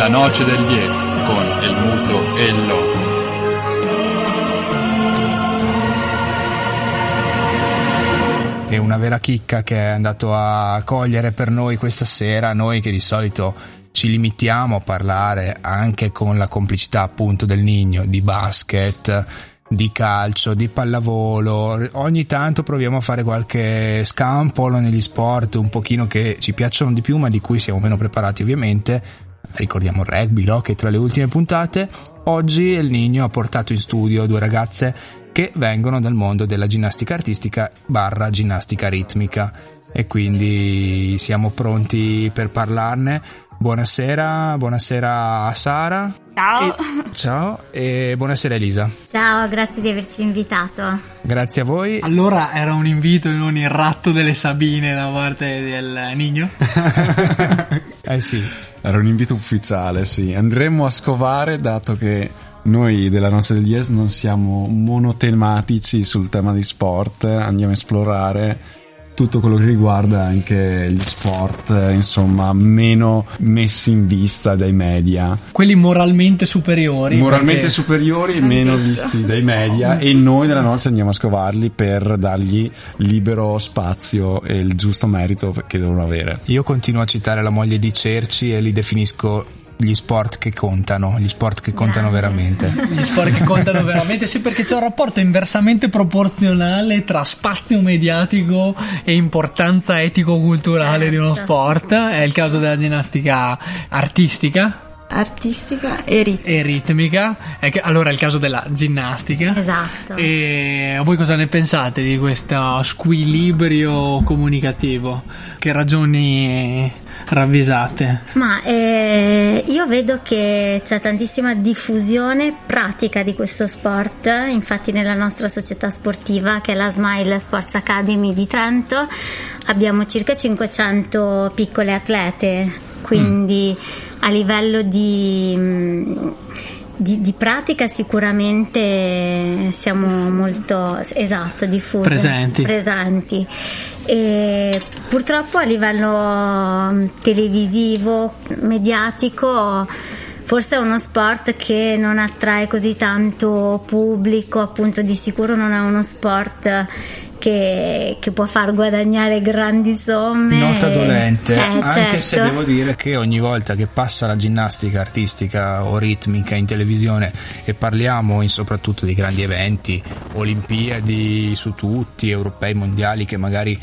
La noce del 10 con el muto e il loco. È una vera chicca che è andato a cogliere per noi questa sera, noi che di solito ci limitiamo a parlare anche con la complicità appunto del Nigno di basket, di calcio, di pallavolo. Ogni tanto proviamo a fare qualche scampolo negli sport un pochino che ci piacciono di più ma di cui siamo meno preparati ovviamente. Ricordiamo il rugby, che tra le ultime puntate oggi il Nigno ha portato in studio due ragazze che vengono dal mondo della ginnastica artistica barra ginnastica ritmica e quindi siamo pronti per parlarne. Buonasera, buonasera a Sara. Ciao. E, ciao e buonasera Elisa. Ciao, grazie di averci invitato. Grazie a voi. Allora era un invito e non il ratto delle Sabine da parte del Nigno? eh sì. Era un invito ufficiale, sì. Andremo a scovare dato che noi della Noce del Yes non siamo monotematici sul tema di sport, andiamo a esplorare tutto quello che riguarda anche gli sport, insomma, meno messi in vista dai media. Quelli moralmente superiori. Moralmente perché... superiori e meno visti dai media e noi della nostra andiamo a scovarli per dargli libero spazio e il giusto merito che devono avere. Io continuo a citare la moglie di Cerci e li definisco gli sport che contano, gli sport che contano veramente. Gli sport che contano veramente, sì, perché c'è un rapporto inversamente proporzionale tra spazio mediatico e importanza etico-culturale certo. di uno certo. sport. È il caso della ginnastica artistica, artistica e ritmica. E ritmica. allora è il caso della ginnastica. Esatto. E voi cosa ne pensate di questo squilibrio comunicativo? Che ragioni ravvisate? Ma eh, io vedo che c'è tantissima diffusione pratica di questo sport, infatti nella nostra società sportiva che è la Smile Sports Academy di Trento abbiamo circa 500 piccole atlete, quindi mm. a livello di... Mm, di, di, pratica sicuramente siamo diffuse. molto esatto, diffuse, presenti. presenti. E purtroppo a livello mm, televisivo, mediatico, forse è uno sport che non attrae così tanto pubblico, appunto di sicuro non è uno sport che, che, può far guadagnare grandi somme. Nota dolente, eh, anche certo. se devo dire che ogni volta che passa la ginnastica artistica o ritmica in televisione e parliamo in soprattutto di grandi eventi, Olimpiadi su tutti, europei, mondiali che magari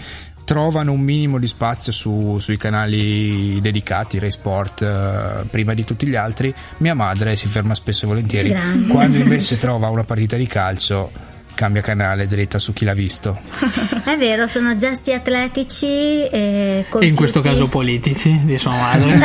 trovano un minimo di spazio su, sui canali dedicati, Rai Sport, eh, prima di tutti gli altri, mia madre si ferma spesso e volentieri. Grande. Quando invece trova una partita di calcio cambia canale dritta su chi l'ha visto. È vero, sono gesti atletici e, e in questo caso politici di sua madre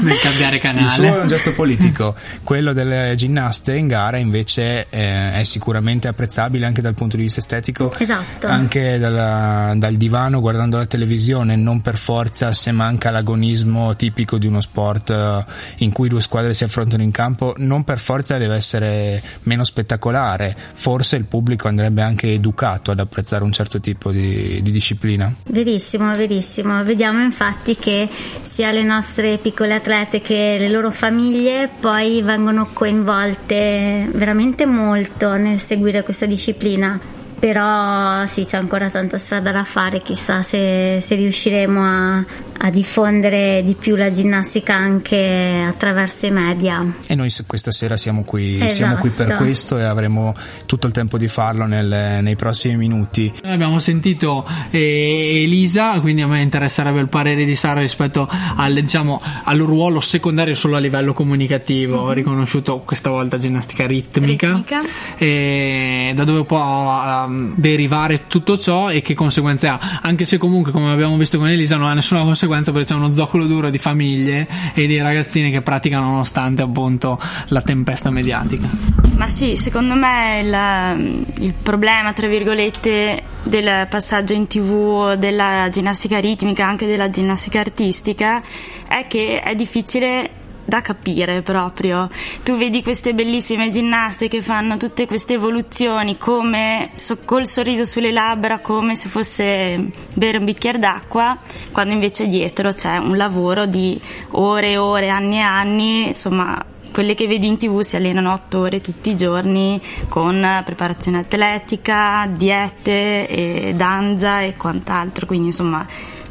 nel cambiare canale. Il suo è un gesto politico, quello delle ginnaste in gara invece eh, è sicuramente apprezzabile anche dal punto di vista estetico, esatto. anche dalla, dal divano guardando la televisione, non per forza se manca l'agonismo tipico di uno sport eh, in cui due squadre si affrontano in campo, non per forza deve essere meno spettacolare, forse il pubblico pubblico andrebbe anche educato ad apprezzare un certo tipo di, di disciplina. Verissimo, verissimo. Vediamo infatti che sia le nostre piccole atlete che le loro famiglie poi vengono coinvolte veramente molto nel seguire questa disciplina però sì c'è ancora tanta strada da fare chissà se, se riusciremo a, a, diffondere di più la ginnastica anche attraverso i media e noi questa sera siamo qui, esatto. siamo qui per esatto. questo e avremo tutto il tempo di farlo nel, nei prossimi minuti noi abbiamo sentito eh, Elisa quindi a me interesserebbe il parere di Sara rispetto al, diciamo, al ruolo secondario solo a livello comunicativo mm-hmm. ho riconosciuto questa volta ginnastica ritmica, ritmica. E da dove può um, derivare tutto ciò e che conseguenze ha. Anche se comunque, come abbiamo visto con Elisa, non ha nessuna conseguenza perché c'è uno zoccolo duro di famiglie e di ragazzini che praticano nonostante appunto la tempesta mediatica. Ma sì, secondo me il, il problema, tra virgolette, del passaggio in tv della ginnastica ritmica, anche della ginnastica artistica, è che è difficile da capire proprio. Tu vedi queste bellissime ginnaste che fanno tutte queste evoluzioni come so- col sorriso sulle labbra, come se fosse bere un bicchiere d'acqua, quando invece dietro c'è un lavoro di ore e ore, anni e anni, insomma quelle che vedi in tv si allenano otto ore tutti i giorni con preparazione atletica, diete, e danza e quant'altro, quindi insomma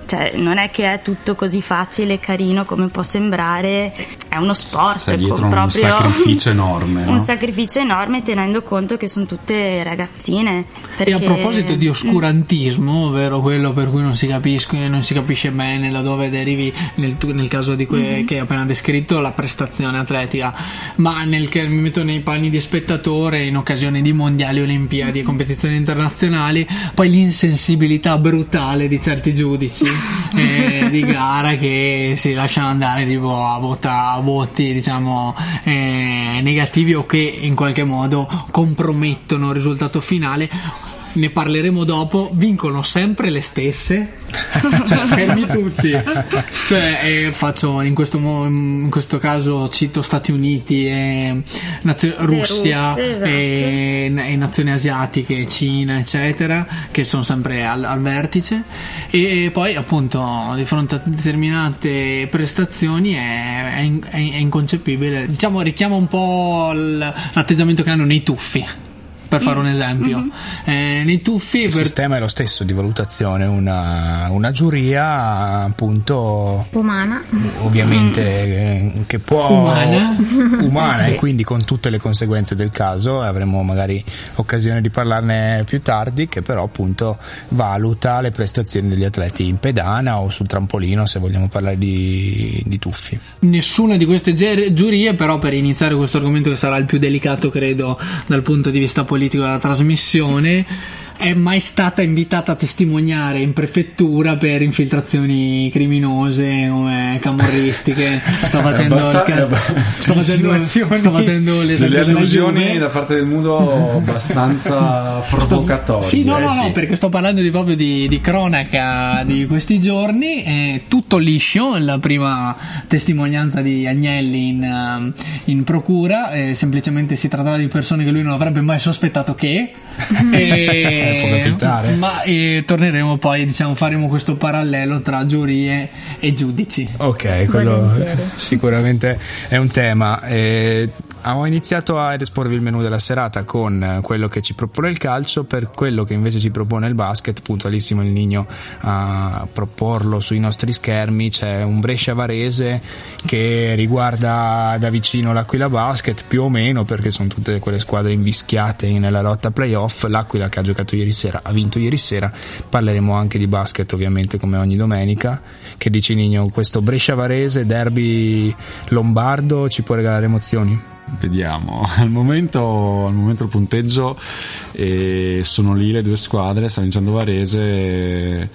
cioè, non è che è tutto così facile e carino come può sembrare, è uno sport. C'è dietro un proprio sacrificio enorme. no? un sacrificio enorme tenendo conto che sono tutte ragazzine. E a perché- proposito di oscurantismo, ovvero quello per cui non si, capisce, non si capisce bene da dove derivi, nel, nel caso di que- che hai appena descritto, la prestazione atletica, ma nel che mi metto nei panni di spettatore in occasione di mondiali, olimpiadi e competizioni internazionali, poi l'insensibilità brutale di certi giudici eh, di gara che si lasciano andare tipo a, vota- a voti diciamo eh, negativi o che in qualche modo compromettono il risultato finale ne parleremo dopo vincono sempre le stesse. Cioè fermi tutti. Cioè eh, faccio in questo, mo- in questo caso cito Stati Uniti e nazio- Russia Russia, esatto. e, e nazioni asiatiche Cina eccetera che sono sempre al, al vertice. E poi appunto di fronte a determinate prestazioni è, è è- inconcepibile. Diciamo richiama un po' l'atteggiamento che hanno nei tuffi per fare un esempio Eh, nei tuffi Il per- sistema è lo stesso di valutazione, una, una giuria appunto Umana. ovviamente eh, che può Umana. umana Sì. e quindi con tutte le conseguenze del caso avremo magari occasione di parlarne più tardi che però appunto valuta le prestazioni degli atleti in pedana o sul trampolino se vogliamo parlare di, di tuffi Nessuna di queste ger- giurie, però, per iniziare questo argomento che sarà il più delicato, credo, dal punto di vista politico della trasmissione, è mai stata invitata a testimoniare in prefettura per infiltrazioni criminose come camorristiche. Sto facendo, il Abbasta- ca- sto facendo, sto facendo Delle allusioni da parte del Mudo abbastanza provocatorie. Sì, no, Eh, no, no, sì. perché sto parlando di, proprio di, di cronaca di questi giorni. È tutto liscio. La prima testimonianza di Agnelli in, ehm, in procura. eh, semplicemente si trattava di persone che lui non avrebbe mai sospettato che. E- Può capitare. Ma eh, torneremo poi, diciamo, faremo questo parallelo tra giurie e giudici. Ok, quello Volentieri. sicuramente è un tema. Eh, Abbiamo iniziato a esporvi il menù della serata con eh, quello che ci propone il calcio, per quello che invece ci propone il basket, puntualissimo il Nigno a proporlo sui nostri schermi, c'è un Brescia Varese che riguarda da vicino l'Aquila Basket, più o meno perché sono tutte quelle squadre invischiate nella lotta playoff, l'Aquila che ha giocato ieri sera, ha vinto ieri sera, parleremo anche di basket ovviamente come ogni domenica, che dici Nigno, questo Brescia Varese, derby lombardo ci può regalare emozioni? Vediamo, al momento, al momento il punteggio eh, sono lì le due squadre, sta vincendo Varese, eh,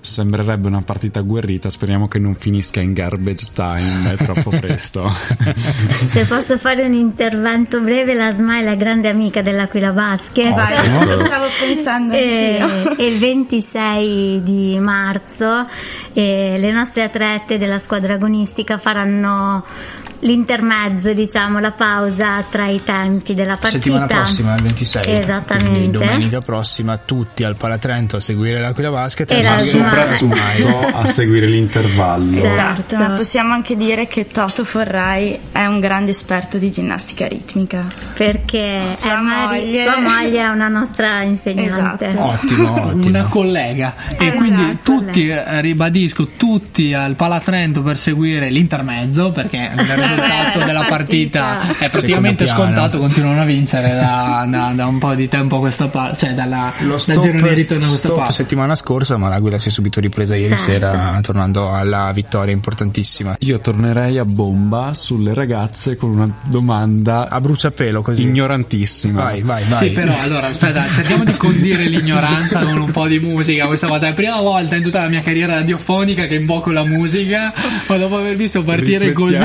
sembrerebbe una partita agguerrita, speriamo che non finisca in garbage time, è troppo presto. Se posso fare un intervento breve, la Smile è grande amica dell'Aquila Basket. Vai, Ottimo. lo stavo pensando E, anch'io. e il 26 di marzo eh, le nostre atlete della squadra agonistica faranno l'intermezzo, diciamo, la pausa tra i tempi della partita. Settimana prossima, il 26. Esattamente. Quindi domenica prossima tutti al Palatrento a seguire l'Aquila Basket E e. Soprattutto a seguire l'intervallo. Esatto, Certo. ma possiamo anche dire che Toto Forrai è un grande esperto di ginnastica ritmica. Perché Sua è Mari- moglie. sua moglie è una nostra insegnante. Esatto. Ottimo, ottimo. Una collega e Esatto, quindi tutti, lei. eh, ribadisco, tutti al Palatrento per seguire l'intermezzo perché risultato della partita è praticamente scontato, continuano a vincere da, da- da un po' di tempo a questa parte, cioè dalla, Lo dal stop, girone di ritorno a questa parte. settimana scorsa, ma l'Aquila si è subito ripresa ieri Certo. sera, tornando alla vittoria importantissima. Io tornerei a bomba sulle ragazze con una domanda A bruciapelo così. ignorantissima. Vai, vai, vai. Sì, però allora aspetta, cerchiamo di condire l'ignoranza con un po' di musica. Questa volta è la prima volta in tutta la mia carriera radiofonica che invoco la musica, ma dopo aver visto partire così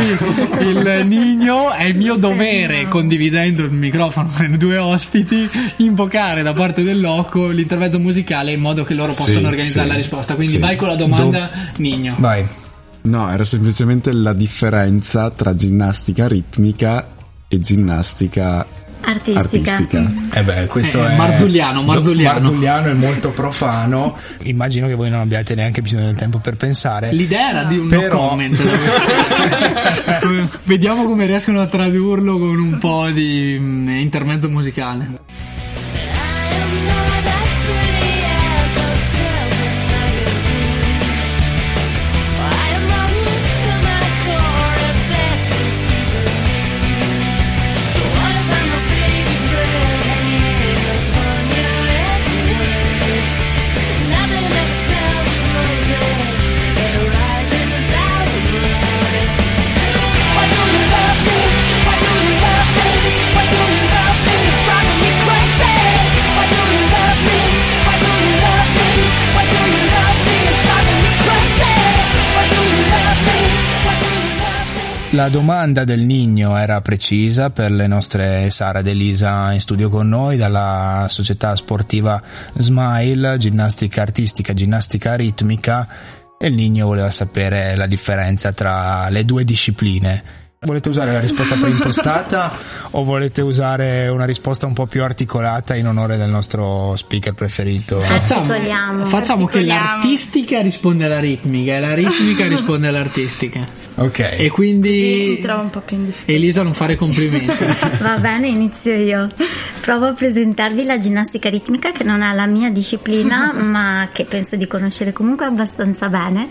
il Nigno, è il mio dovere, condividendo il microfono con i due ospiti, invocare da parte del loco l'intervento musicale in modo che loro Sì, possano organizzare sì, la risposta. Quindi sì. vai con la domanda, Nigno. Vai. No, era semplicemente la differenza tra ginnastica ritmica e ginnastica Artistica. artistica. Eh beh, questo Eh, è Marzulliano, Marzulliano. Marzulliano è molto profano. Immagino che voi non abbiate neanche bisogno del tempo per pensare. L'idea era di un Però- no comment. Vediamo come riescono a tradurlo con un po' di mm, intermezzo musicale. La domanda del Nigno era precisa per le nostre Sara ed Elisa in studio con noi dalla società sportiva Smile, ginnastica artistica, ginnastica ritmica e il Nigno voleva sapere la differenza tra le due discipline. Volete usare la risposta preimpostata o volete usare una risposta un po' più articolata in onore del nostro speaker preferito? Articoliamo. facciamo che l'artistica risponde alla ritmica e la ritmica risponde all'artistica. Ok. E quindi Mi trovo un po' più in difficoltà. Elisa non fare complimenti. Va bene, inizio io. Provo a presentarvi la ginnastica ritmica che non è la mia disciplina, ma che penso di conoscere comunque abbastanza bene.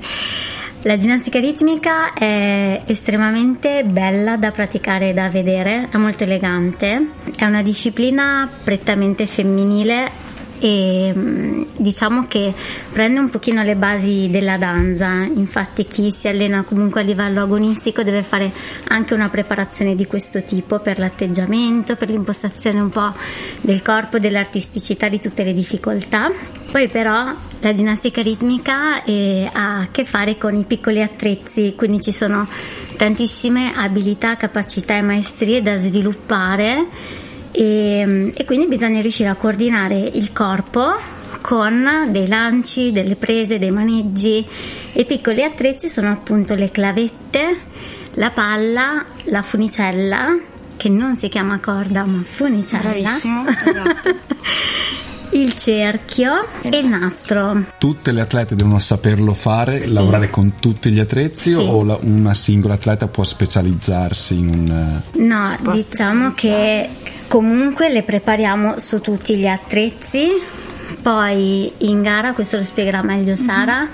La ginnastica ritmica è estremamente bella da praticare e da vedere, è molto elegante, è una disciplina prettamente femminile e mm, diciamo che prende un pochino le basi della danza, infatti chi si allena comunque a livello agonistico deve fare anche una preparazione di questo tipo per l'atteggiamento, per l'impostazione un po' del corpo, dell'artisticità, di tutte le difficoltà. Poi però la ginnastica ritmica eh, ha a che fare con i piccoli attrezzi, quindi ci sono tantissime abilità, capacità e maestrie da sviluppare e, e quindi bisogna riuscire a coordinare il corpo con dei lanci, delle prese, dei maneggi e piccoli attrezzi sono appunto le clavette, la palla, la funicella che non si chiama corda ma funicella Bravissimo, esatto. Il cerchio e il nastro Tutte le atlete devono saperlo fare, Sì. lavorare con tutti gli attrezzi Sì. o la- una singola atleta può specializzarsi in un... eh, No, diciamo che comunque le prepariamo su tutti gli attrezzi. Poi in gara, questo lo spiegherà meglio Sara,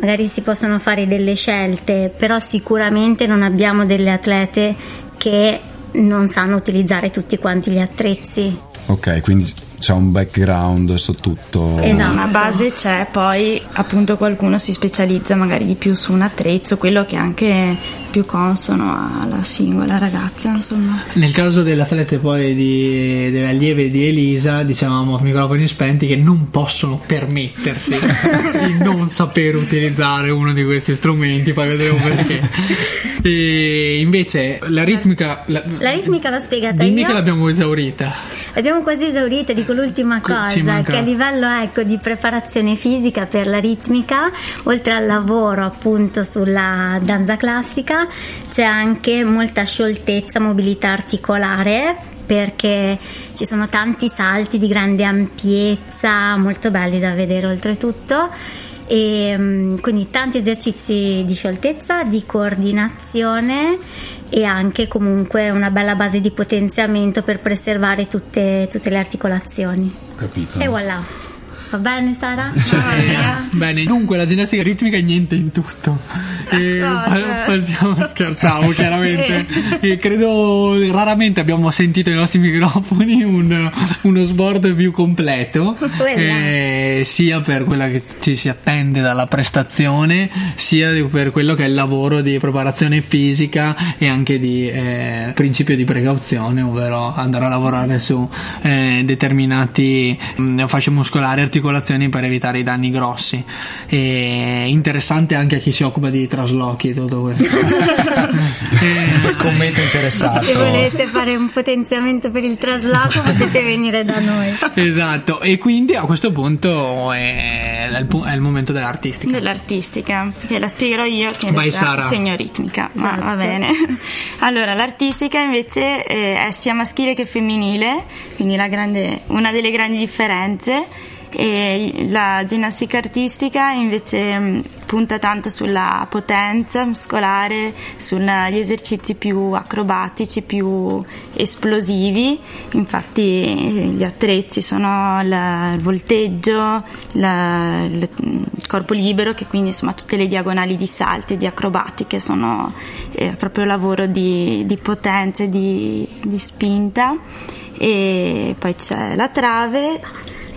magari si possono fare delle scelte, però sicuramente non abbiamo delle atlete che non sanno utilizzare tutti quanti gli attrezzi. Ok, quindi c'è un background su tutto. Esatto. Una base c'è, poi appunto qualcuno si specializza magari di più su un attrezzo, quello che è anche più consono alla singola ragazza, insomma. Nel caso delle atlete poi di, delle allieve di Elisa, dicevamo a microfoni spenti che non possono permettersi di non saper utilizzare uno di questi strumenti, poi vedremo perché. E invece la ritmica, la, La ritmica l'ho spiegata dimmi io. che l'abbiamo esaurita. L'abbiamo quasi esaurita, dico l'ultima cosa, che a livello ecco, di preparazione fisica per la ritmica, oltre al lavoro appunto sulla danza classica, c'è anche molta scioltezza, mobilità articolare perché ci sono tanti salti di grande ampiezza, molto belli da vedere oltretutto. E mm, quindi tanti esercizi di scioltezza, di coordinazione e anche comunque una bella base di potenziamento per preservare tutte, tutte le articolazioni. Capito? E voilà. Va bene Sara? Eh, bene, dunque la ginnastica ritmica è niente in tutto. E pa- passiamo, scherzavo chiaramente. E credo raramente abbiamo sentito ai nostri microfoni un- uno sport più completo, eh, sia per quella che ci si attende dalla prestazione, sia per quello che è il lavoro di preparazione fisica e anche di eh, principio di precauzione, ovvero andare a lavorare su eh, determinati mh, fasce muscolari, articolazioni per evitare i danni grossi. E interessante anche a chi si occupa di traslochi e tutto questo. Eh, Commenti argomento interessato. Se volete fare un potenziamento per il trasloco potete venire da noi. Esatto, e quindi a questo punto è, è il, pu- è il momento dell'artistica. Dell'artistica, che la spiegherò io che Vai, Sara. segno ritmica, ma Esatto. va bene. Allora, l'artistica invece eh, è sia maschile che femminile, quindi la grande- una delle grandi differenze. E la ginnastica artistica invece mh, punta tanto sulla potenza muscolare, sugli esercizi più acrobatici, più esplosivi. Infatti gli attrezzi sono la- il volteggio, la- il corpo libero, che quindi insomma tutte le diagonali di salti di acrobatiche sono eh, proprio lavoro di, di potenza e di, di spinta. E poi c'è la trave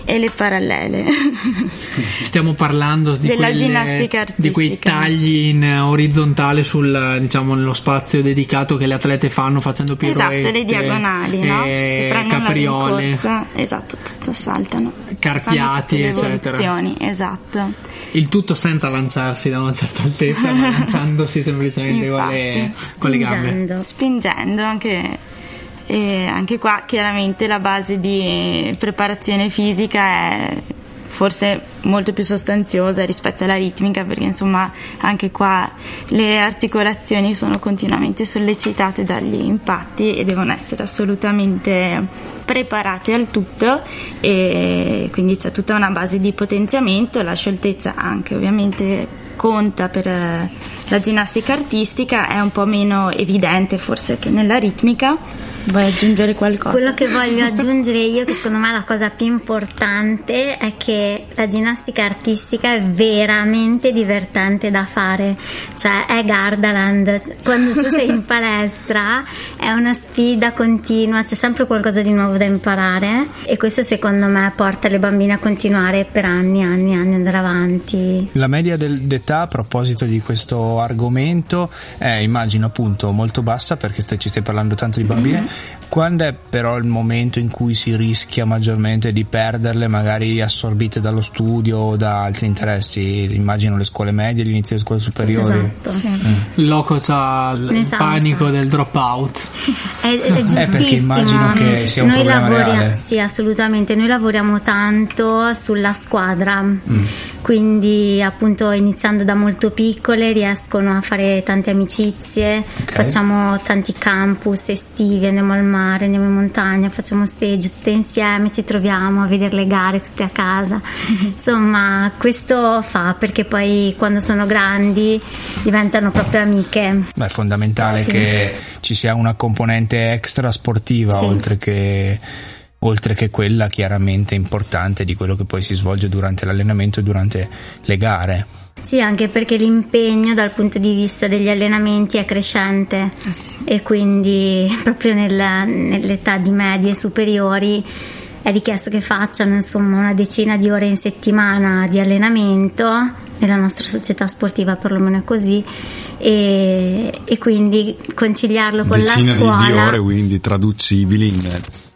e le parallele. Stiamo parlando di, Della quelle- ginnastica di quei tagli in orizzontale sul, diciamo, nello spazio dedicato che le atlete fanno facendo piroette, esatto, le diagonali, no? Che capriole, rincorsa. Esatto, saltano. Carpiati, eccetera. Esatto. il tutto senza lanciarsi da una certa altezza, ma lanciandosi semplicemente con le, Infatti. con le gambe. Spingendo. spingendo anche e anche qua chiaramente la base di preparazione fisica è forse molto più sostanziosa rispetto alla ritmica perché insomma anche qua le articolazioni sono continuamente sollecitate dagli impatti e devono essere assolutamente preparate al tutto. E quindi c'è tutta una base di potenziamento. La scioltezza anche ovviamente conta per eh, la ginnastica artistica è un po' meno evidente forse che nella ritmica vuoi aggiungere qualcosa? Quello che voglio aggiungere io, che secondo me è la cosa più importante, è che la ginnastica artistica è veramente divertente da fare, cioè è Gardaland. Quando tu sei in palestra è una sfida continua, c'è sempre qualcosa di nuovo da imparare e questo secondo me porta le bambine a continuare per anni, anni, anni andare avanti. La media del- d'età a proposito di questo argomento è immagino appunto molto bassa perché ci stai parlando tanto di bambine. Quando è però il momento in cui si rischia maggiormente di perderle, magari assorbite dallo studio o da altri interessi? Immagino le scuole medie, l'inizio delle scuole superiori. Esatto. Sì. Il loco c'ha il panico del drop out. È, è giustissimo. perché immagino che sia un Noi problema lavoriamo- reale. Sì, assolutamente. Noi lavoriamo tanto sulla squadra. Mm. Quindi, appunto, iniziando da molto piccole riescono a fare tante amicizie. Ok. Facciamo tanti campus estivi, andiamo al mare, andiamo in montagna, facciamo stage tutte insieme, ci troviamo a vedere le gare tutte a casa. Insomma, questo fa perché poi quando sono grandi diventano proprio amiche. Beh, è fondamentale Sì. che ci sia una componente extra sportiva Sì. oltre che oltre che quella chiaramente importante di quello che poi si svolge durante l'allenamento e durante le gare. Sì, anche perché l'impegno dal punto di vista degli allenamenti è crescente Ah, sì. e quindi proprio nel- nell'età di medie superiori è richiesto che facciano insomma una decina di ore in settimana di allenamento nella nostra società sportiva perlomeno è così e, e quindi conciliarlo con Decina la di, scuola di ore, quindi traducibili in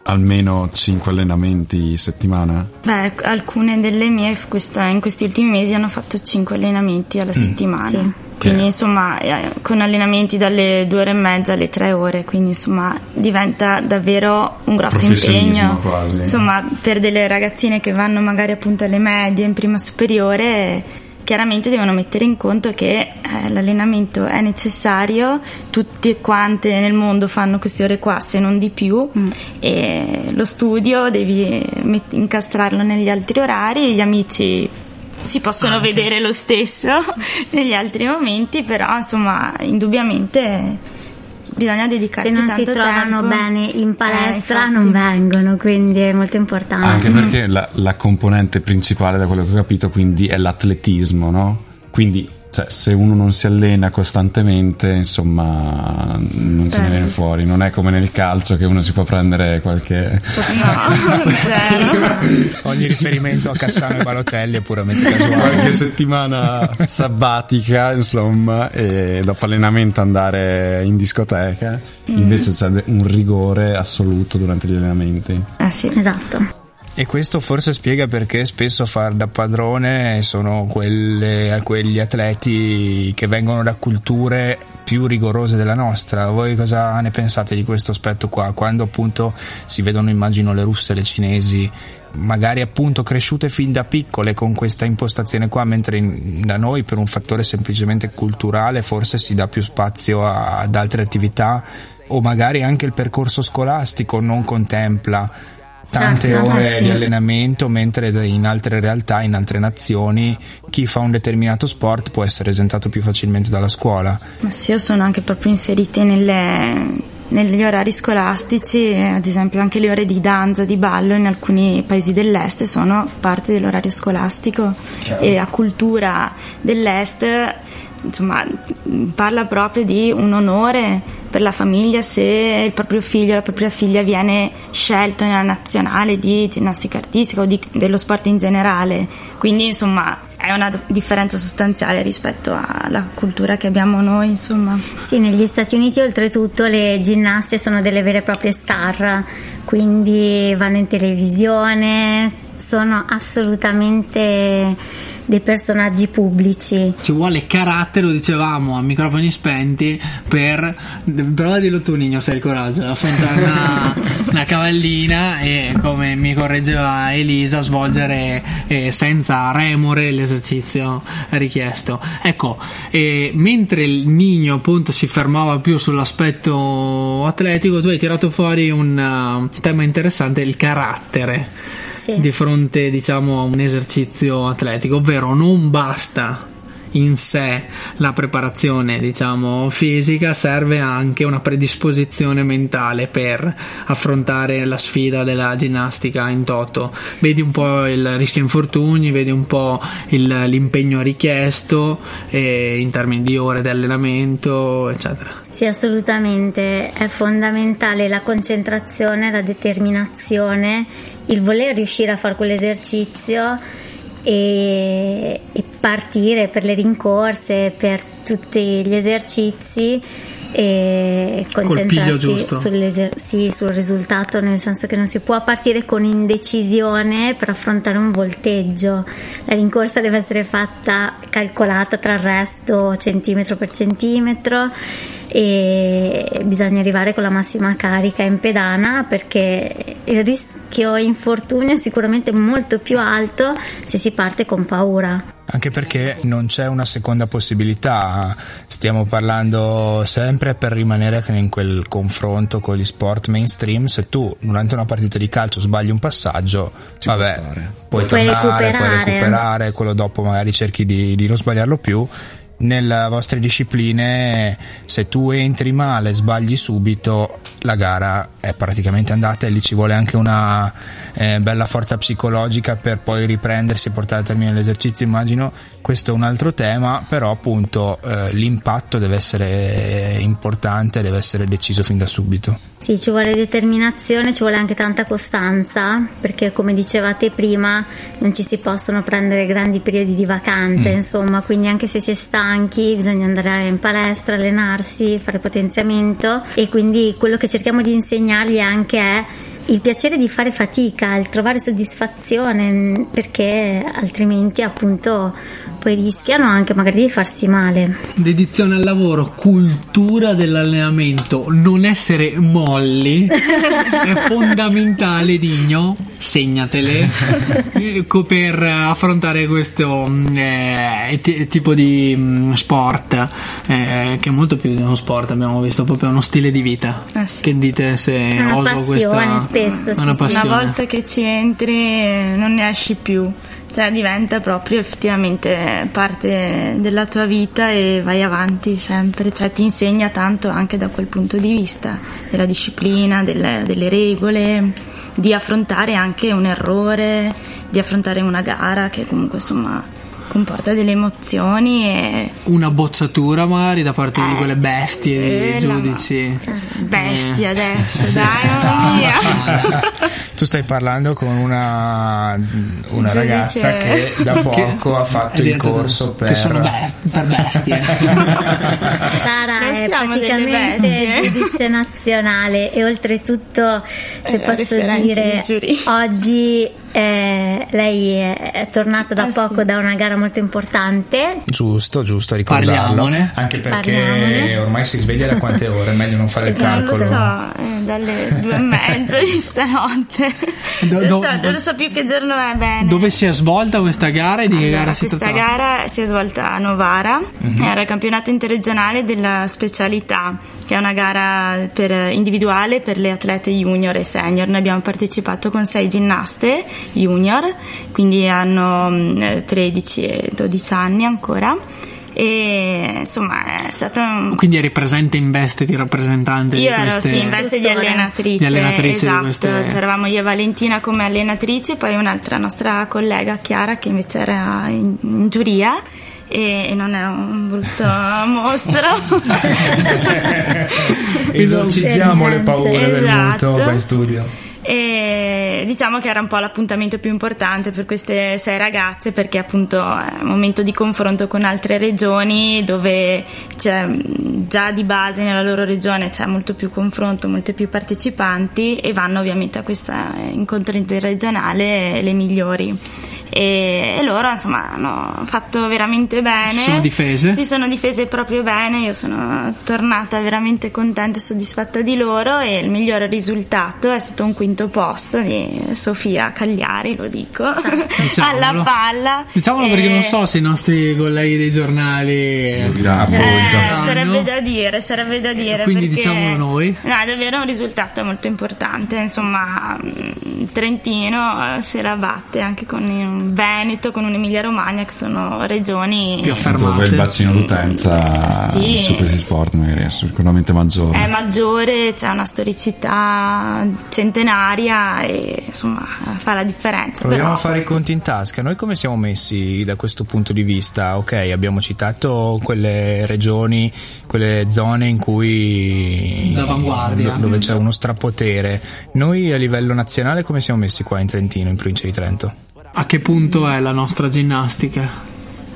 almeno 5 allenamenti a settimana. Beh, alcune delle mie questo- in questi ultimi mesi hanno fatto 5 allenamenti alla settimana. Sì. Quindi Che- insomma eh, con allenamenti dalle due ore e mezza alle tre ore, quindi insomma diventa davvero un grosso impegno. quasi. Insomma per delle ragazzine che vanno magari appunto alle medie in prima superiore chiaramente devono mettere in conto che eh, l'allenamento è necessario, tutte quante nel mondo fanno queste ore qua se non di più e lo studio devi met- incastrarlo negli altri orari, gli amici si possono vedere lo stesso negli altri momenti, però insomma indubbiamente bisogna dedicarci se non si trovano tempo. bene in palestra Eh, non vengono quindi è molto importante Anche perché la, la componente principale, da quello che ho capito, quindi è l'atletismo, no? Quindi cioè, se uno non si allena costantemente, insomma, non Certo. viene fuori. Non è come nel calcio che uno si può prendere qualche. No. Ogni riferimento a Cassano e Balotelli è puramente casuale. qualche settimana sabbatica, insomma, e dopo allenamento andare in discoteca. Invece c'è un rigore assoluto durante gli allenamenti. Ah sì. esatto E questo forse spiega perché spesso far da padrone sono quelle- quegli atleti che vengono da culture più rigorose della nostra. Voi cosa ne pensate di questo aspetto qua? Quando appunto si vedono, immagino, le russe, le cinesi, magari appunto cresciute fin da piccole con questa impostazione qua, mentre in- da noi per un fattore semplicemente culturale forse si dà più spazio a- ad altre attività o magari anche il percorso scolastico non contempla tante Certo, ore sì. di allenamento, mentre in altre realtà, in altre nazioni, chi fa un determinato sport può essere esentato più facilmente dalla scuola. Ma sì, io sono anche proprio inserite nelle- negli orari scolastici, eh, ad esempio anche le ore di danza, di ballo in alcuni paesi dell'est sono parte dell'orario scolastico e la cultura dell'est insomma parla proprio di un onore per la famiglia se il proprio figlio o la propria figlia viene scelto nella nazionale di ginnastica artistica o di- dello sport in generale. Quindi insomma è una differenza sostanziale rispetto alla cultura che abbiamo noi insomma. Sì, negli Stati Uniti oltretutto le ginnaste sono delle vere e proprie star, quindi vanno in televisione, sono assolutamente dei personaggi pubblici. Ci vuole carattere, lo dicevamo a microfoni spenti, per. Prova a dirlo tu, Nino, se hai il coraggio. Affrontare una, una cavallina e, come mi correggeva Elisa, svolgere eh, senza remore l'esercizio richiesto. Ecco, eh, mentre il Nino appunto si fermava più sull'aspetto atletico, tu hai tirato fuori un uh, tema interessante, il carattere Sì. di fronte diciamo a un esercizio atletico, ovvero non basta in sé la preparazione diciamo fisica, serve anche una predisposizione mentale per affrontare la sfida della ginnastica in toto. Vedi un po' il rischio infortuni, vedi un po' il- l'impegno richiesto eh, in termini di ore di allenamento, eccetera. Sì, assolutamente, è fondamentale la concentrazione, la determinazione, il voler riuscire a fare quell'esercizio e, e partire per le rincorse, per tutti gli esercizi e sull'eser- sì, sul risultato, nel senso che non si può partire con indecisione per affrontare un volteggio. La rincorsa deve essere fatta calcolata tra il resto centimetro per centimetro e bisogna arrivare con la massima carica in pedana perché il rischio infortunio è sicuramente molto più alto se si parte con paura. Anche perché non c'è una seconda possibilità, stiamo parlando sempre per rimanere in quel confronto con gli sport mainstream, se tu durante una partita di calcio sbagli un passaggio, Ci vabbè, puoi Puoi tornare, puoi recuperare. recuperare, quello dopo magari cerchi di, di non sbagliarlo più. Nelle vostre discipline, se tu entri male, sbagli subito, la gara è praticamente andata e lì ci vuole anche una eh, bella forza psicologica per poi riprendersi e portare a termine l'esercizio. Immagino questo è un altro tema, però appunto eh, l'impatto deve essere importante, deve essere deciso fin da subito. Sì, ci vuole determinazione, ci vuole anche tanta costanza, perché come dicevate prima non ci si possono prendere grandi periodi di vacanze, insomma, quindi anche se si è stanchi bisogna andare in palestra, allenarsi, fare potenziamento e quindi quello che cerchiamo di insegnargli anche è il piacere di fare fatica, il trovare soddisfazione, perché altrimenti appunto poi rischiano anche magari di farsi male. Dedizione al lavoro, cultura dell'allenamento, non essere molli è fondamentale, Digno. Segnatele eh, co- per affrontare questo mm, eh, ti- tipo di mm, sport eh, che è molto più di uno sport. Abbiamo visto proprio uno stile di vita. Eh sì. Che dite se È una oso passione, questa spesso, sì, una sì. Una volta che ci entri eh, non ne esci più, cioè diventa proprio effettivamente parte della tua vita e vai avanti sempre, cioè ti insegna tanto anche da quel punto di vista, della disciplina, delle, delle regole, di affrontare anche un errore, di affrontare una gara che comunque insomma comporta delle emozioni e Una bocciatura magari da parte di Eh, quelle bestie eh, di no, giudici. bestia Eh. adesso, dai, mamma mia. Tu stai parlando con una, una ragazza che da poco ha fatto il corso per... che sono be- per bestie. Sara Noi è praticamente bestie. giudice nazionale e oltretutto, se la posso dire, di oggi Eh, lei è tornata da Ah, poco sì. da una gara molto importante. Giusto, giusto ricordarlo. Parliamone. Anche perché Parliamone. ormai si sveglia da quante ore? È meglio non fare il Non lo calcolo. so, eh, dalle due e mezza di stanotte. Do- non, do- so, non so più che giorno è bene. Dove si è svolta questa gara e di che Allora, gara si questa trattava? gara si è svolta a Novara, Mhm. era il campionato interregionale della specialità, che è una gara per- individuale per le atlete junior e senior. Noi abbiamo partecipato con sei ginnaste junior, quindi hanno mm, eh, 13 e 12 anni ancora. E insomma è stato un, Quindi eri presente in veste di rappresentante io di ero queste... sì, in veste di allenatrice, Di allenatrice di esatto. queste- C'eravamo io e Valentina come allenatrice, poi un'altra nostra collega Chiara che invece era in, in giuria e, non è un brutto mostro. Esorcizziamo le paure del Esatto. muto qua in studio. E diciamo che era un po' l'appuntamento più importante per queste sei ragazze perché appunto è un momento di confronto con altre regioni dove c'è mh, già di base nella loro regione c'è molto più confronto, molte più partecipanti e vanno ovviamente a questo incontro interregionale le migliori. E, e loro insomma hanno fatto veramente bene Si sono difese? si sono difese proprio bene, io sono tornata veramente contenta e soddisfatta di loro e il migliore risultato è stato un quinto posto di Sofia Cagliari, lo dico, Diciamolo. alla palla. Diciamolo E- perché non so se i nostri colleghi dei giornali... Appunto. Eh, Sanno. sarebbe da dire, sarebbe da dire. Quindi perché- diciamolo noi. No, è davvero un risultato molto importante. Insomma, il Trentino eh, se la batte anche con un Veneto, con un'Emilia Romagna, che sono regioni Più affermate. Dove il bacino d'utenza Sì. su questi sport magari è sicuramente maggiore. è maggiore, c'è una storicità centenaria e insomma fa la differenza. Proviamo però- a fare i conti in tasca. Noi come siamo messi da questo punto di vista? Ok, abbiamo citato quelle regioni, quelle zone in cui L'avanguardia. do- dove c'è uno strapotere. Noi a livello nazionale come siamo messi qua in Trentino, in provincia di Trento? A che punto è la nostra ginnastica?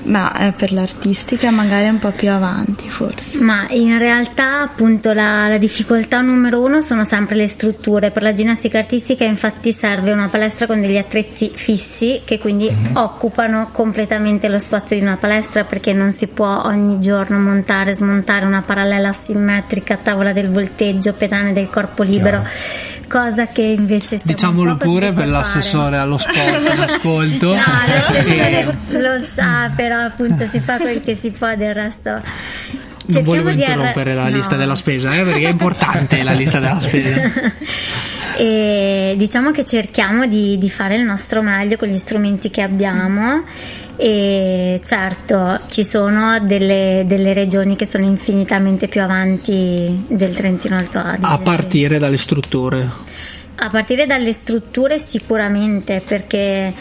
Ma eh, per l'artistica magari un po' più avanti forse. Ma in realtà appunto la, la difficoltà numero uno sono sempre le strutture. Per la ginnastica artistica infatti serve una palestra con degli attrezzi fissi che quindi occupano completamente lo spazio di una palestra perché non si può ogni giorno montare, smontare una parallela simmetrica, tavola del volteggio, pedane del corpo libero. Cosa che invece Diciamolo pure per l'assessore allo sport in ascolto. No, l'assessore lo sa, però appunto si fa quel che si può, del resto. non cerchiamo volevo di arra- interrompere la no. lista della spesa, eh, perché è importante la lista della spesa. e diciamo che cerchiamo di, di fare il nostro meglio con gli strumenti che abbiamo e certo ci sono delle, delle regioni che sono infinitamente più avanti del Trentino Alto Adige A partire dalle strutture. A partire dalle strutture sicuramente, perché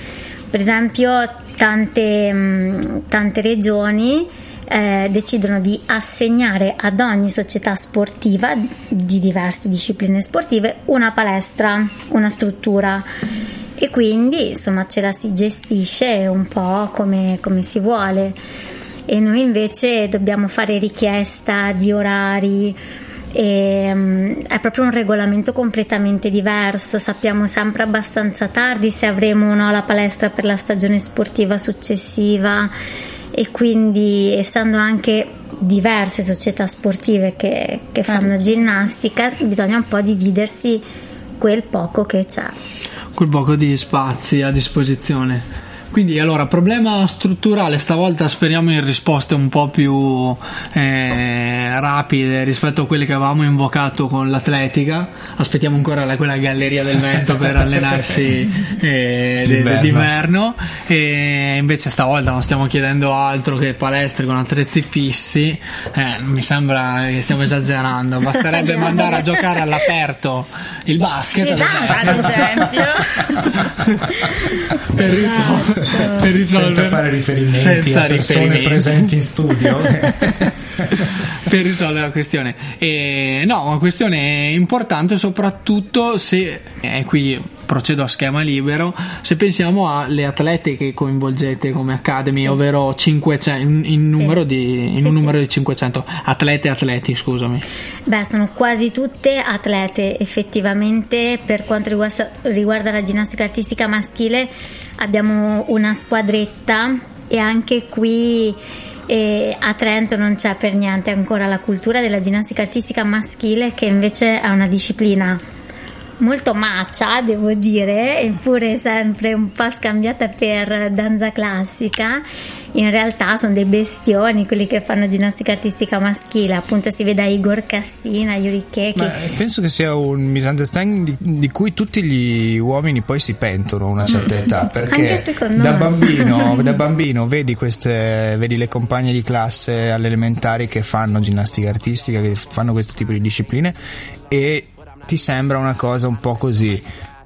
per esempio tante, tante regioni eh, decidono di assegnare ad ogni società sportiva di diverse discipline sportive una palestra, una struttura. E quindi insomma ce la si gestisce un po' come, come si vuole. E noi invece dobbiamo fare richiesta di orari. E, mm, è proprio un regolamento completamente diverso, sappiamo sempre abbastanza tardi se avremo o no la palestra per la stagione sportiva successiva e quindi essendo anche diverse società sportive che, che fanno ginnastica bisogna un po' dividersi quel poco che c'è. quel poco di spazi a disposizione. Quindi allora, problema strutturale, stavolta speriamo in risposte un po' più eh, rapide rispetto a quelle che avevamo invocato con l'atletica. Aspettiamo ancora la, quella galleria del vento per allenarsi eh, D'inverno. d'inverno e invece stavolta non stiamo chiedendo altro che palestre con attrezzi fissi. Eh, mi sembra che stiamo esagerando, basterebbe mandare a giocare all'aperto il basket. Ad esempio. per, risol- per risolvere Senza fare riferimenti senza a persone riferimenti. presenti in studio. per risolvere la questione e no una questione importante soprattutto se e qui procedo a schema libero. Se pensiamo alle atlete che coinvolgete come Academy, Sì. ovvero 500, in, in Sì. numero di, in Sì, un numero di 500 atlete e atleti, scusami. Beh, sono quasi tutte atlete, effettivamente. Per quanto riguarda, riguarda la ginnastica artistica maschile, abbiamo una squadretta e anche qui eh, a Trento non c'è per niente ancora la cultura della ginnastica artistica maschile, che invece è una disciplina molto macia, devo dire, eppure sempre un po' scambiata per danza classica. In realtà sono dei bestioni quelli che fanno ginnastica artistica maschile, appunto si vede Igor Cassina, Yuri Ke, Ma che eh, penso che sia un misunderstanding di, di cui tutti gli uomini poi si pentono a una certa età perché da bambino, da bambino vedi, queste, vedi le compagne di classe alle elementari che fanno ginnastica artistica, che fanno questo tipo di discipline e ti sembra una cosa un po' così.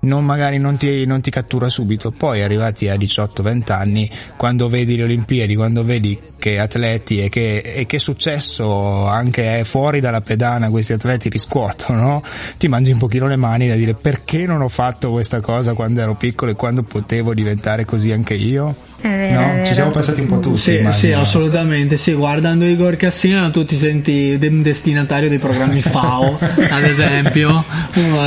Non, magari non ti, non ti cattura subito, poi arrivati a 18-20 anni, quando vedi le Olimpiadi, quando vedi che atleti e che, e che successo anche fuori dalla pedana questi atleti riscuotono, ti mangi un pochino le mani da dire perché non ho fatto questa cosa quando ero piccolo e quando potevo diventare così anche io. Vero, No? Ci siamo passati un po' tutti. Sì, sì, assolutamente. Sì, guardando Igor Cassina tu ti senti destinatario dei programmi FAO, ad esempio,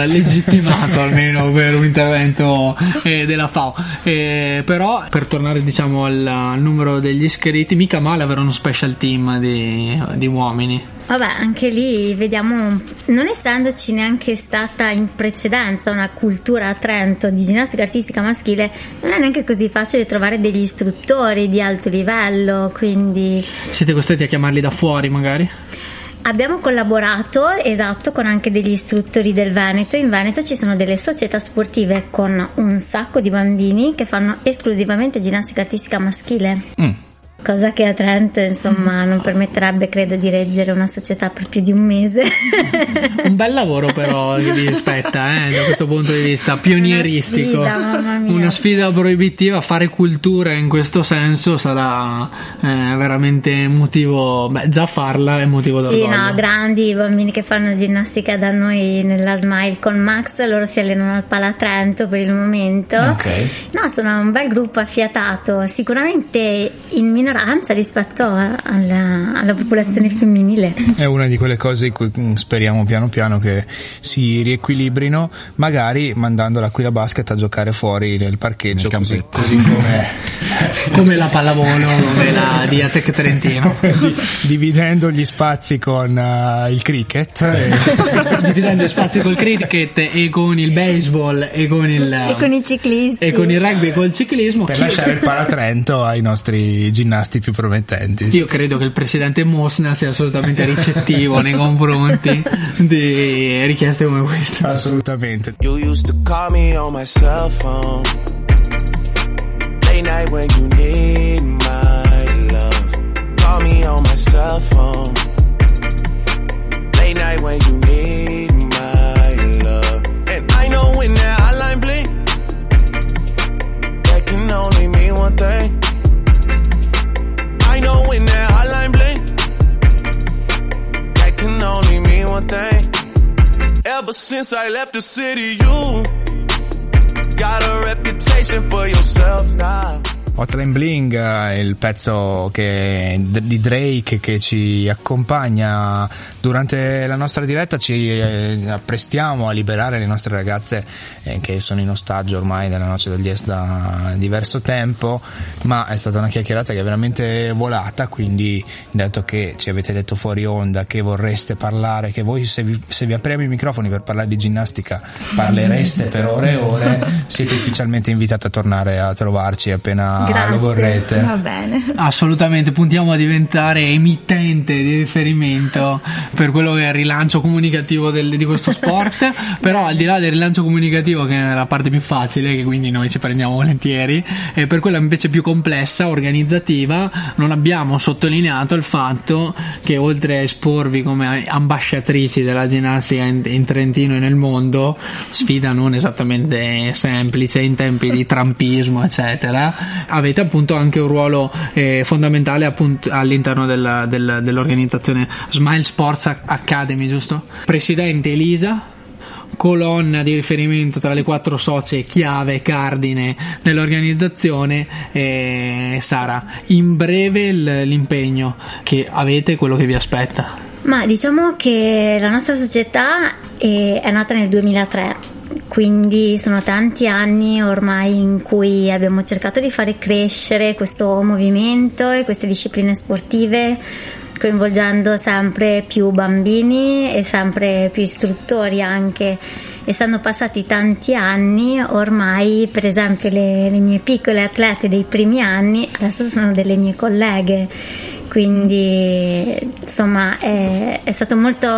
legittimato almeno per un intervento eh, della FAO. Eh, però, per tornare diciamo al, al numero degli iscritti, mica male avere uno special team di, di uomini. Vabbè, anche lì vediamo, non essendoci neanche stata in precedenza una cultura a Trento di ginnastica artistica maschile, non è neanche così facile trovare degli istruttori di alto livello, quindi Siete costretti a chiamarli da fuori, magari? abbiamo collaborato, esatto, con anche degli istruttori del Veneto. In Veneto ci sono delle società sportive con un sacco di bambini che fanno esclusivamente ginnastica artistica maschile. Mm. Cosa che a Trento, insomma, non permetterebbe, credo, di reggere una società per più di un mese. Un bel lavoro però che vi aspetta, eh, da questo punto di vista pionieristico. Una sfida, mamma mia. Una sfida proibitiva, fare cultura in questo senso sarà eh, veramente motivo, beh, già farla è motivo Sì, d'orgoglio. no, grandi bambini che fanno ginnastica da noi nella Smile con Max, loro si allenano al Palatrento per il momento. Ok. No, sono un bel gruppo affiatato, sicuramente in minoranza rispetto a- alla, alla popolazione femminile. È una di quelle cose in cui mm, speriamo piano piano che si riequilibrino, magari mandando l'Aquila Basket a giocare fuori nel parcheggio, Nel così, così come Come la pallavolo, come la Diatec Trentino. di- dividendo gli spazi con eh, il cricket. e- Dividendo gli spazi col cricket e con il baseball e con il, E con i ciclisti. e con il rugby e col ciclismo. per lasciare il Palatrento ai nostri ginnasti più promettenti. Io credo che il presidente Mosna sia assolutamente ricettivo nei confronti di richieste come queste. Assolutamente. You used to call me on my cell phone. Late night when you need my love. Call me on my cell phone. Late night when you need my love. And I know when that hotline blink, that can only mean one thing. One thing. Ever since I left the city, you got a reputation for yourself now. Hotline Bling è il pezzo che- di Drake che ci accompagna durante la nostra diretta, ci eh, apprestiamo a liberare le nostre ragazze eh, che sono in ostaggio ormai nella noce del Dies da diverso tempo, ma è stata una chiacchierata che è veramente volata, quindi dato che ci avete detto fuori onda che vorreste parlare, che voi se vi, se vi apriamo i microfoni per parlare di ginnastica parlereste per ore e ore, siete ufficialmente invitati a tornare a trovarci appena Grazie. lo vorrete. Va bene. Assolutamente, puntiamo a diventare emittente di riferimento per quello che è il rilancio comunicativo del- di questo sport. Però, al di là del rilancio comunicativo, che è la parte più facile, che quindi noi ci prendiamo volentieri, e per quella invece più complessa, organizzativa, non abbiamo sottolineato il fatto che oltre a esporvi come ambasciatrici della ginnastica in, in Trentino e nel mondo, sfida non esattamente semplice in tempi di trampismo, eccetera, avete appunto anche un ruolo eh, fondamentale appunto all'interno della- del- dell'organizzazione Smile Sports Academy, giusto? Presidente Elisa, colonna di riferimento tra le quattro socie chiave cardine dell'organizzazione. E Sara, in breve l'impegno che avete, quello che vi aspetta. Ma diciamo che la nostra società è, è nata nel 2003. Quindi sono tanti anni ormai in cui abbiamo cercato di fare crescere questo movimento e queste discipline sportive coinvolgendo sempre più bambini e sempre più istruttori anche. Essendo passati tanti anni, ormai per esempio le, le mie piccole atlete dei primi anni adesso sono delle mie colleghe, quindi insomma è, è stato molto...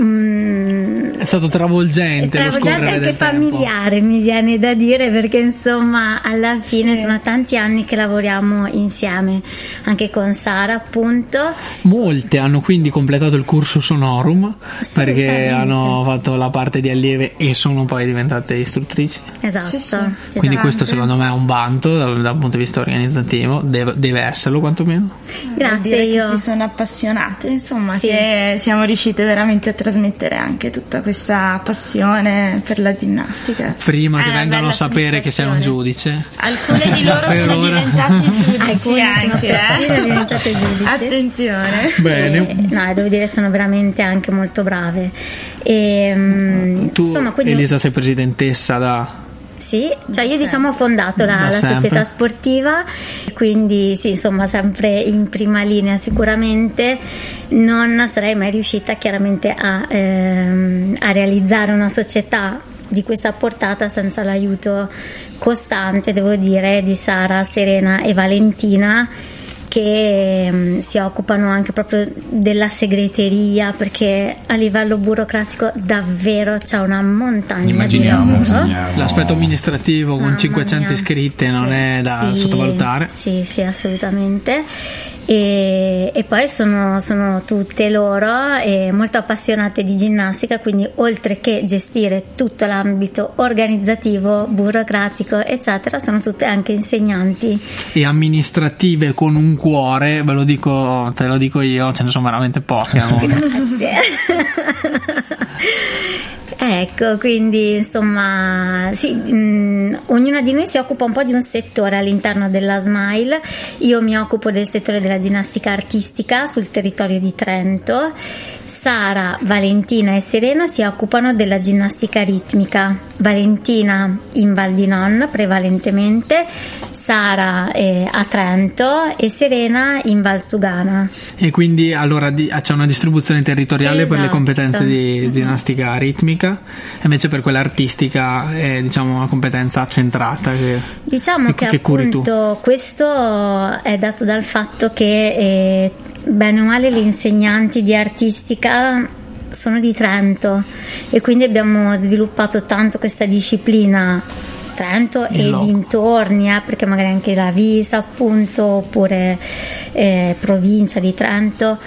mm, È stato travolgente, lo travolgente scorrere anche del tempo. familiare mi viene da dire perché insomma alla fine sono tanti anni che lavoriamo insieme anche con Sara appunto Molte hanno quindi completato il curso Sonorum perché hanno fatto la parte di allieve e sono poi diventate istruttrici. esatto, Sì, sì. Quindi esatto. questo secondo me è un vanto dal, dal punto di vista organizzativo, deve, deve esserlo quantomeno. Grazie dire io che si sono appassionate, insomma, Sì. che siamo riuscite veramente a trasmettere anche tutta questa passione per la ginnastica. Prima È che vengano a sapere che sei un giudice. Alcune di loro Per sono ora. diventate giudici anche, eh? diventate giudici. Attenzione. Bene. Eh, no, devo dire sono veramente anche molto brave. E, mm, Tu, insomma, quindi, Elisa, sei presidentessa da... Sì, cioè io diciamo ho fondato la, la società sportiva, quindi sì, insomma sempre in prima linea sicuramente. Non sarei mai riuscita chiaramente a, ehm, a realizzare una società di questa portata senza l'aiuto costante, devo dire, di Sara, Serena e Valentina che mm, si occupano anche proprio della segreteria perché a livello burocratico davvero c'è una montagna Immaginiamo, di lavoro. L'aspetto amministrativo con Mamma 500 mia. iscritte non Sì, è da sì, sottovalutare. Sì, sì, assolutamente. E, e poi sono, sono tutte loro eh, molto appassionate di ginnastica, quindi oltre che gestire tutto l'ambito organizzativo, burocratico, eccetera, sono tutte anche insegnanti. E amministrative con un cuore, ve lo dico, te lo dico io, ce ne sono veramente poche. Ecco, quindi insomma, sì, mh, ognuna di noi si occupa un po' di un settore all'interno della Smile. Io mi occupo del settore della ginnastica artistica sul territorio di Trento. Sara, Valentina e Serena si occupano della ginnastica ritmica. Valentina in Val di Non prevalentemente, Sara eh, a Trento e Serena in Val Sugana. E quindi allora di- c'è una distribuzione territoriale per le Esatto. competenze di ginnastica ritmica, e invece per quella artistica è diciamo una competenza centrata. Che, Diciamo che, che appunto questo è dato dal fatto che eh, bene o male le insegnanti di artistica sono di Trento e quindi abbiamo sviluppato tanto questa disciplina Trento e loco. dintorni, eh, perché magari anche la Visa appunto oppure eh, provincia di Trento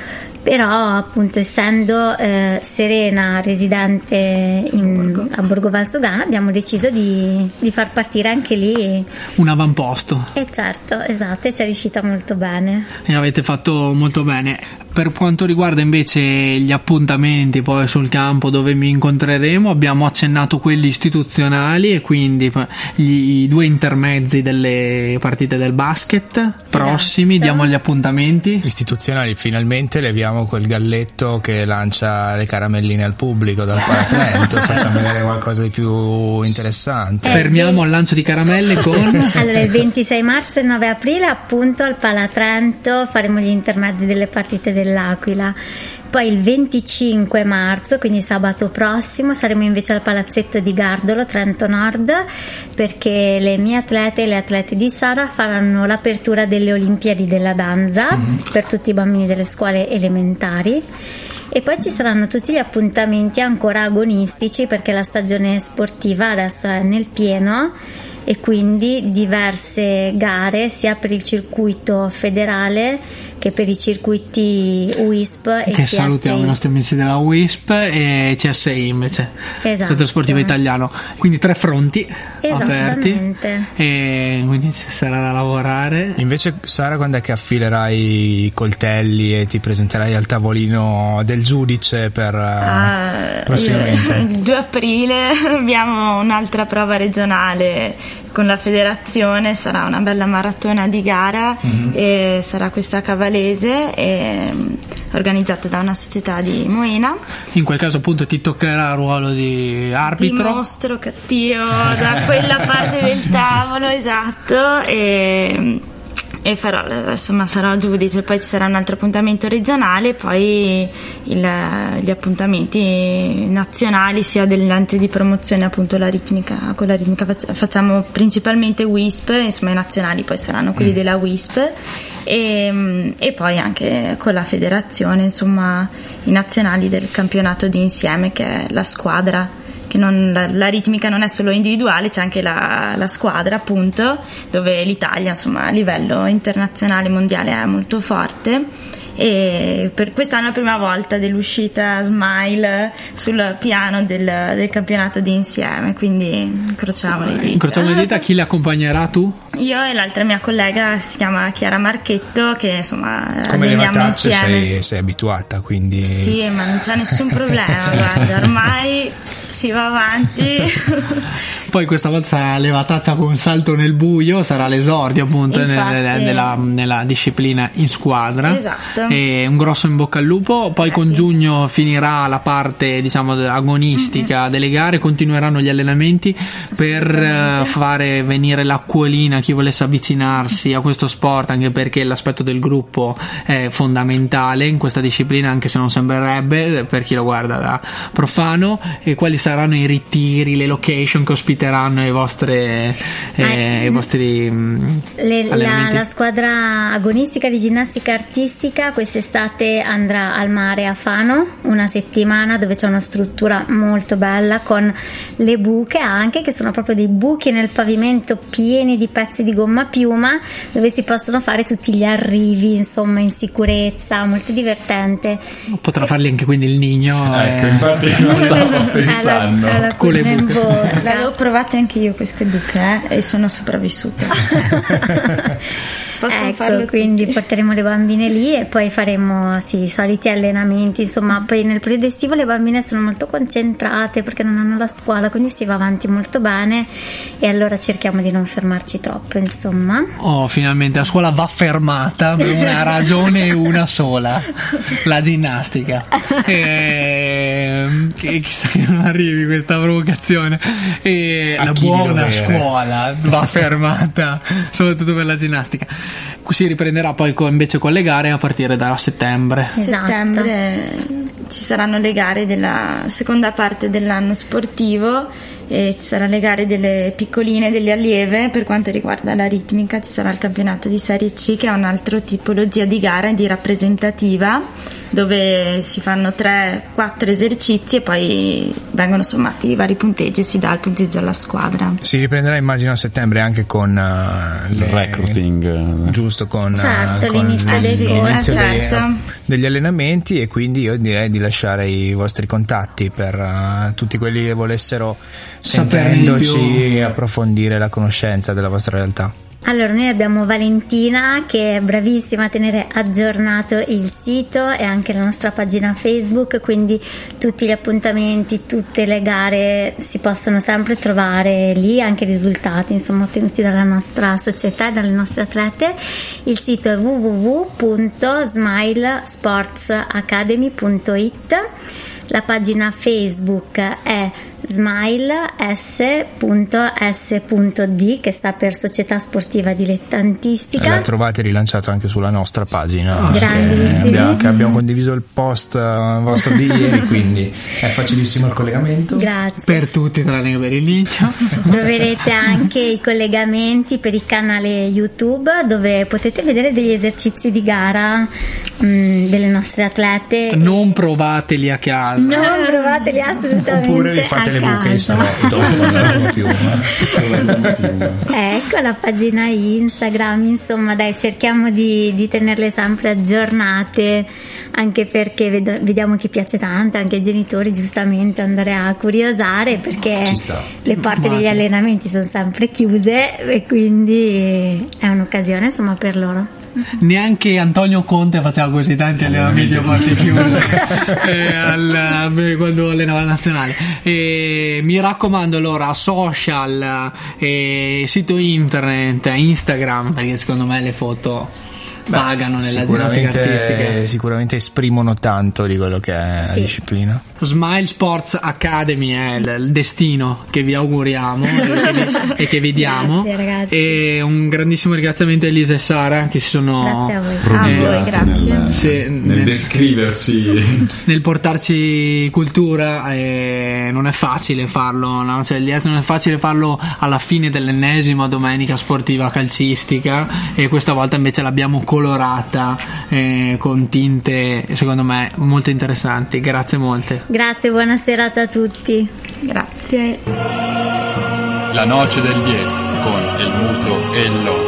però appunto essendo eh, Serena residente in- a Borgo Valsugana abbiamo deciso di, di far partire anche lì un avamposto. e certo, esatto, e ci è riuscita molto bene. E avete fatto molto bene. Per quanto riguarda invece gli appuntamenti poi sul campo dove mi incontreremo, abbiamo accennato quelli istituzionali e quindi gli, i due intermezzi delle partite del basket prossimi, Esatto. diamo gli appuntamenti. Istituzionali, finalmente leviamo quel galletto che lancia le caramelline al pubblico dal Paratrento, facciamo vedere qualcosa di più interessante. Eh, Fermiamo il lancio di caramelle con... Allora, il 26 marzo e il 9 aprile, appunto al Palatrento, faremo gli intermezzi delle partite dell'Aquila. Poi il 25 marzo, quindi sabato prossimo, saremo invece al Palazzetto di Gardolo, Trento Nord, perché le mie atlete e le atlete di Sara faranno l'apertura delle Olimpiadi della danza per tutti i bambini delle scuole elementari. E poi ci saranno tutti gli appuntamenti ancora agonistici perché la stagione sportiva adesso è nel pieno e quindi diverse gare sia per il circuito federale che per i circuiti WISP e che CSI. salutiamo i nostri amici della WISP e CSI invece Esatto. Centro Sportivo Italiano quindi tre fronti aperti e quindi ci sarà da lavorare Invece, Sara, quando è che affilerai i coltelli e ti presenterai al tavolino del giudice per eh, Ah, prossimamente? Il 2 aprile abbiamo un'altra prova regionale con la federazione, sarà una bella maratona di gara e sarà questa cavalese e, mm, organizzata da una società di Moena. in quel caso appunto ti toccherà il ruolo di Di arbitro mostro cattivo da quella parte del tavolo, esatto. E, e farò, insomma, sarò giudice. Poi ci sarà un altro appuntamento regionale, poi il- gli appuntamenti nazionali, sia dell'ente di promozione, appunto la ritmica. Con la ritmica fac- facciamo principalmente WISP, insomma, i nazionali poi saranno quelli della WISP. E, e poi anche con la federazione, insomma, i nazionali del campionato di insieme, che è la squadra che non- la, la ritmica non è solo individuale, c'è anche la, la squadra, appunto, dove l'Italia, insomma, a livello internazionale, mondiale è molto forte. E per quest'anno è la prima volta dell'uscita Smile sul piano del, del campionato di insieme, quindi incrociamo le dita. incrociamo le dita chi le accompagnerà tu? Io e l'altra mia collega si chiama Chiara Marchetto, che insomma Come le matacce sei, sei abituata, quindi... Sì, ma non c'è nessun problema, guarda, ormai si va avanti. Poi questa volta sarà levataccia con un salto nel buio, sarà l'esordio appunto Infatti. nel- nella, nella disciplina in squadra. Esatto. E un grosso in bocca al lupo. Poi con giugno finirà la parte diciamo agonistica delle gare, continueranno gli allenamenti per eh, fare venire l'acquolina a chi volesse avvicinarsi a questo sport, anche perché l'aspetto del gruppo è fondamentale in questa disciplina, anche se non sembrerebbe per chi lo guarda da profano. E quali saranno i ritiri, le location che ospiteranno i vostri, eh, i vostri mm, Le- la, la squadra agonistica di ginnastica artistica quest'estate andrà al mare a Fano una settimana dove c'è una struttura molto bella con le buche anche che sono proprio dei buchi nel pavimento pieni di pezzi di gomma piuma dove si possono fare tutti gli arrivi insomma in sicurezza molto divertente Potrà farli anche quindi il Nigno. Ecco, eh. infatti lo stavo pensando. Alla, alla Con le buche. L'avevo provate anche io queste buche eh, e sono sopravvissuta. Possono farlo ecco, quindi tutti. porteremo le bambine lì e poi faremo sì, i soliti allenamenti. Insomma, poi nel periodo estivo le bambine sono molto concentrate perché non hanno la scuola, quindi si va avanti molto bene e allora cerchiamo di non fermarci troppo, insomma. Oh, finalmente la scuola va fermata per una ragione una sola, la ginnastica. E, che chissà che non arrivi questa provocazione. E la buona scuola va fermata, soprattutto per la ginnastica. Si riprenderà poi co- invece con le gare a partire da settembre. A Esatto. settembre ci saranno le gare della seconda parte dell'anno sportivo e ci saranno le gare delle piccoline, delle allieve per quanto riguarda la ritmica ci sarà il campionato di Serie C che è un'altra tipologia di gara di rappresentativa dove si fanno 3-4 esercizi e poi vengono sommati i vari punteggi e si dà il punteggio alla squadra. Si riprenderà immagino a settembre anche con eh, Il le- recruiting. eh. giusto con, eh, Certo, con l'inizio dei l'inizio dei- Certo. degli allenamenti e quindi io direi di lasciare i vostri contatti per eh, tutti quelli che volessero sentendoci approfondire la conoscenza della vostra realtà. Allora, noi abbiamo Valentina che è bravissima a tenere aggiornato il sito e anche la nostra pagina Facebook, quindi tutti gli appuntamenti, tutte le gare si possono sempre trovare lì, anche i risultati insomma ottenuti dalla nostra società e dalle nostre atlete. Il sito è www.smilesportsacademy.it. La pagina Facebook è smile.s.s.d che sta per Società Sportiva Dilettantistica. La trovate rilanciato anche sulla nostra pagina. che Grandissimi. abbiamo, che abbiamo condiviso il post eh, vostro di ieri, quindi è facilissimo il collegamento. Grazie. Per tutti, tranne per il Nigno. Troverete anche i collegamenti per il canale YouTube dove potete vedere degli esercizi di gara mh, delle nostre atlete. Non provateli a casa. Non provateli assolutamente. Oppure vi fate le buche in salotto con la gomma piuma. Con la gomma piuma. Ecco la pagina Instagram, insomma dai cerchiamo di, di tenerle sempre aggiornate anche perché vedo- vediamo che piace tanto anche ai genitori giustamente andare a curiosare perché le porte degli allenamenti sono sempre chiuse e quindi è un'occasione insomma per loro. Neanche Antonio Conte faceva così tanti allenamenti a porte chiuse eh, beh, quando allenava la nazionale. E mi raccomando allora social, eh, sito internet, Instagram, perché secondo me le foto pagano nella ginnastica artistica. Sicuramente, esprimono tanto di quello che è la Sì. disciplina. Smile Sports Academy è il, destino che vi auguriamo e, che vi, e che vi diamo. Grazie, ragazzi. E un grandissimo ringraziamento a Elisa e Sara che si sono Prodigate nel, Sì, nel nel- descriversi nel portarci cultura e non è facile farlo, no? Cioè, non è facile farlo alla fine dell'ennesima domenica sportiva calcistica e questa volta invece l'abbiamo colorata eh, con tinte secondo me molto interessanti. Grazie molte. Grazie, buona serata a tutti. Grazie. La noce del 10 con el muto e el loco.